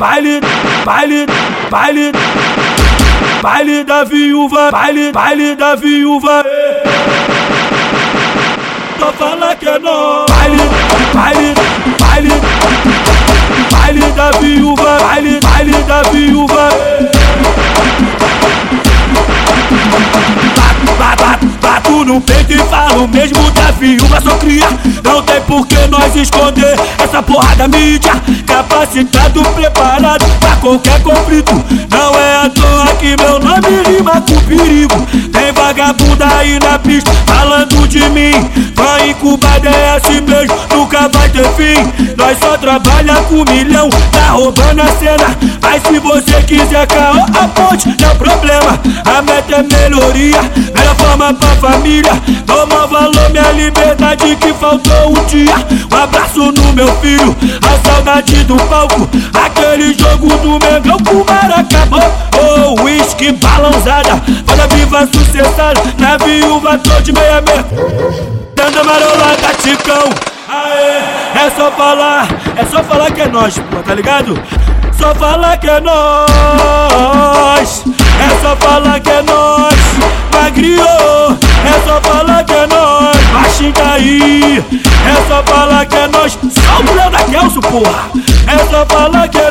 baile, baile, baile, baile da viúva, baile, baile da viúva. Só fala que é nós. Baile, no peito e falo mesmo da viúva cria. Não tem por que nós esconder essa porra da mídia. Capacitado, preparado pra qualquer conflito. Não é à toa que meu nome rima com perigo vagabunda aí na pista falando de mim. Vai incubada é assim mesmo, nunca vai ter fim. Nós só trabalha com milhão, tá roubando a cena. Mas se você quiser caô, a ponte não é problema. A meta é melhoria, melhor forma pra família. Toma valor, minha liberdade que faltou um dia. Um abraço no meu filho, a saudade do palco. Aquele jogo do Mengão com Maracabou Oh, whisky balançada, foda viva sucessada. Na viúva tô de meia meia. Dando marolada, ticão Aê, é só falar, é só falar que é nós, pô, tá ligado? Só falar que é nós. É só falar que é nós. Magrio É só falar que é nós. Baixinho aí É só falar que é nós. Só o mulher da Kelso, porra. É só falar que é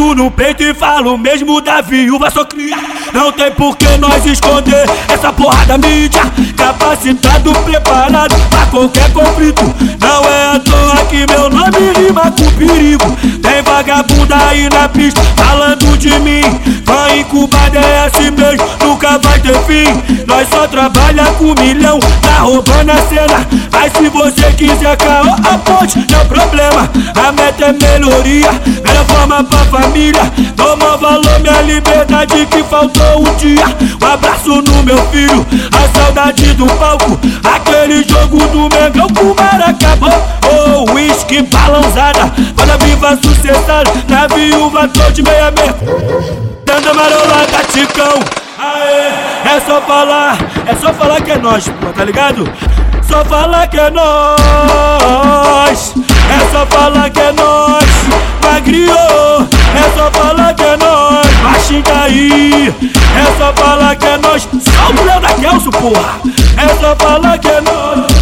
Bato no peito e falo mesmo da viúva sou cria. Não tem por que nós esconder essa porra da mídia. Capacitado, preparado pra qualquer conflito. Não é à toa que meu nome rima com perigo. Tem vagabunda aí na pista falando de mim Vai incubada é assim mesmo, nunca vai ter fim. Nós só trabalha com milhão, tá roubando a cena. Mas se você quiser caô, a ponte não é problema. A meta é melhoria, melhor forma pra família. Toma valor, minha liberdade que faltou um dia. Um abraço no meu filho, a saudade do palco. Aquele jogo do Mengão com Maracabou Oh, whisky balançada, foda viva sucessada. Na viúva tô de meia meia Dando marolada, ticão Aê, é só falar, é só falar que é nós, pô, tá ligado? Só falar que é nós É só falar que é nós. Magrio É só falar que é nós. Baixinho aí É só falar que é nós. Só o mulher da Kelso, porra É só falar que é nós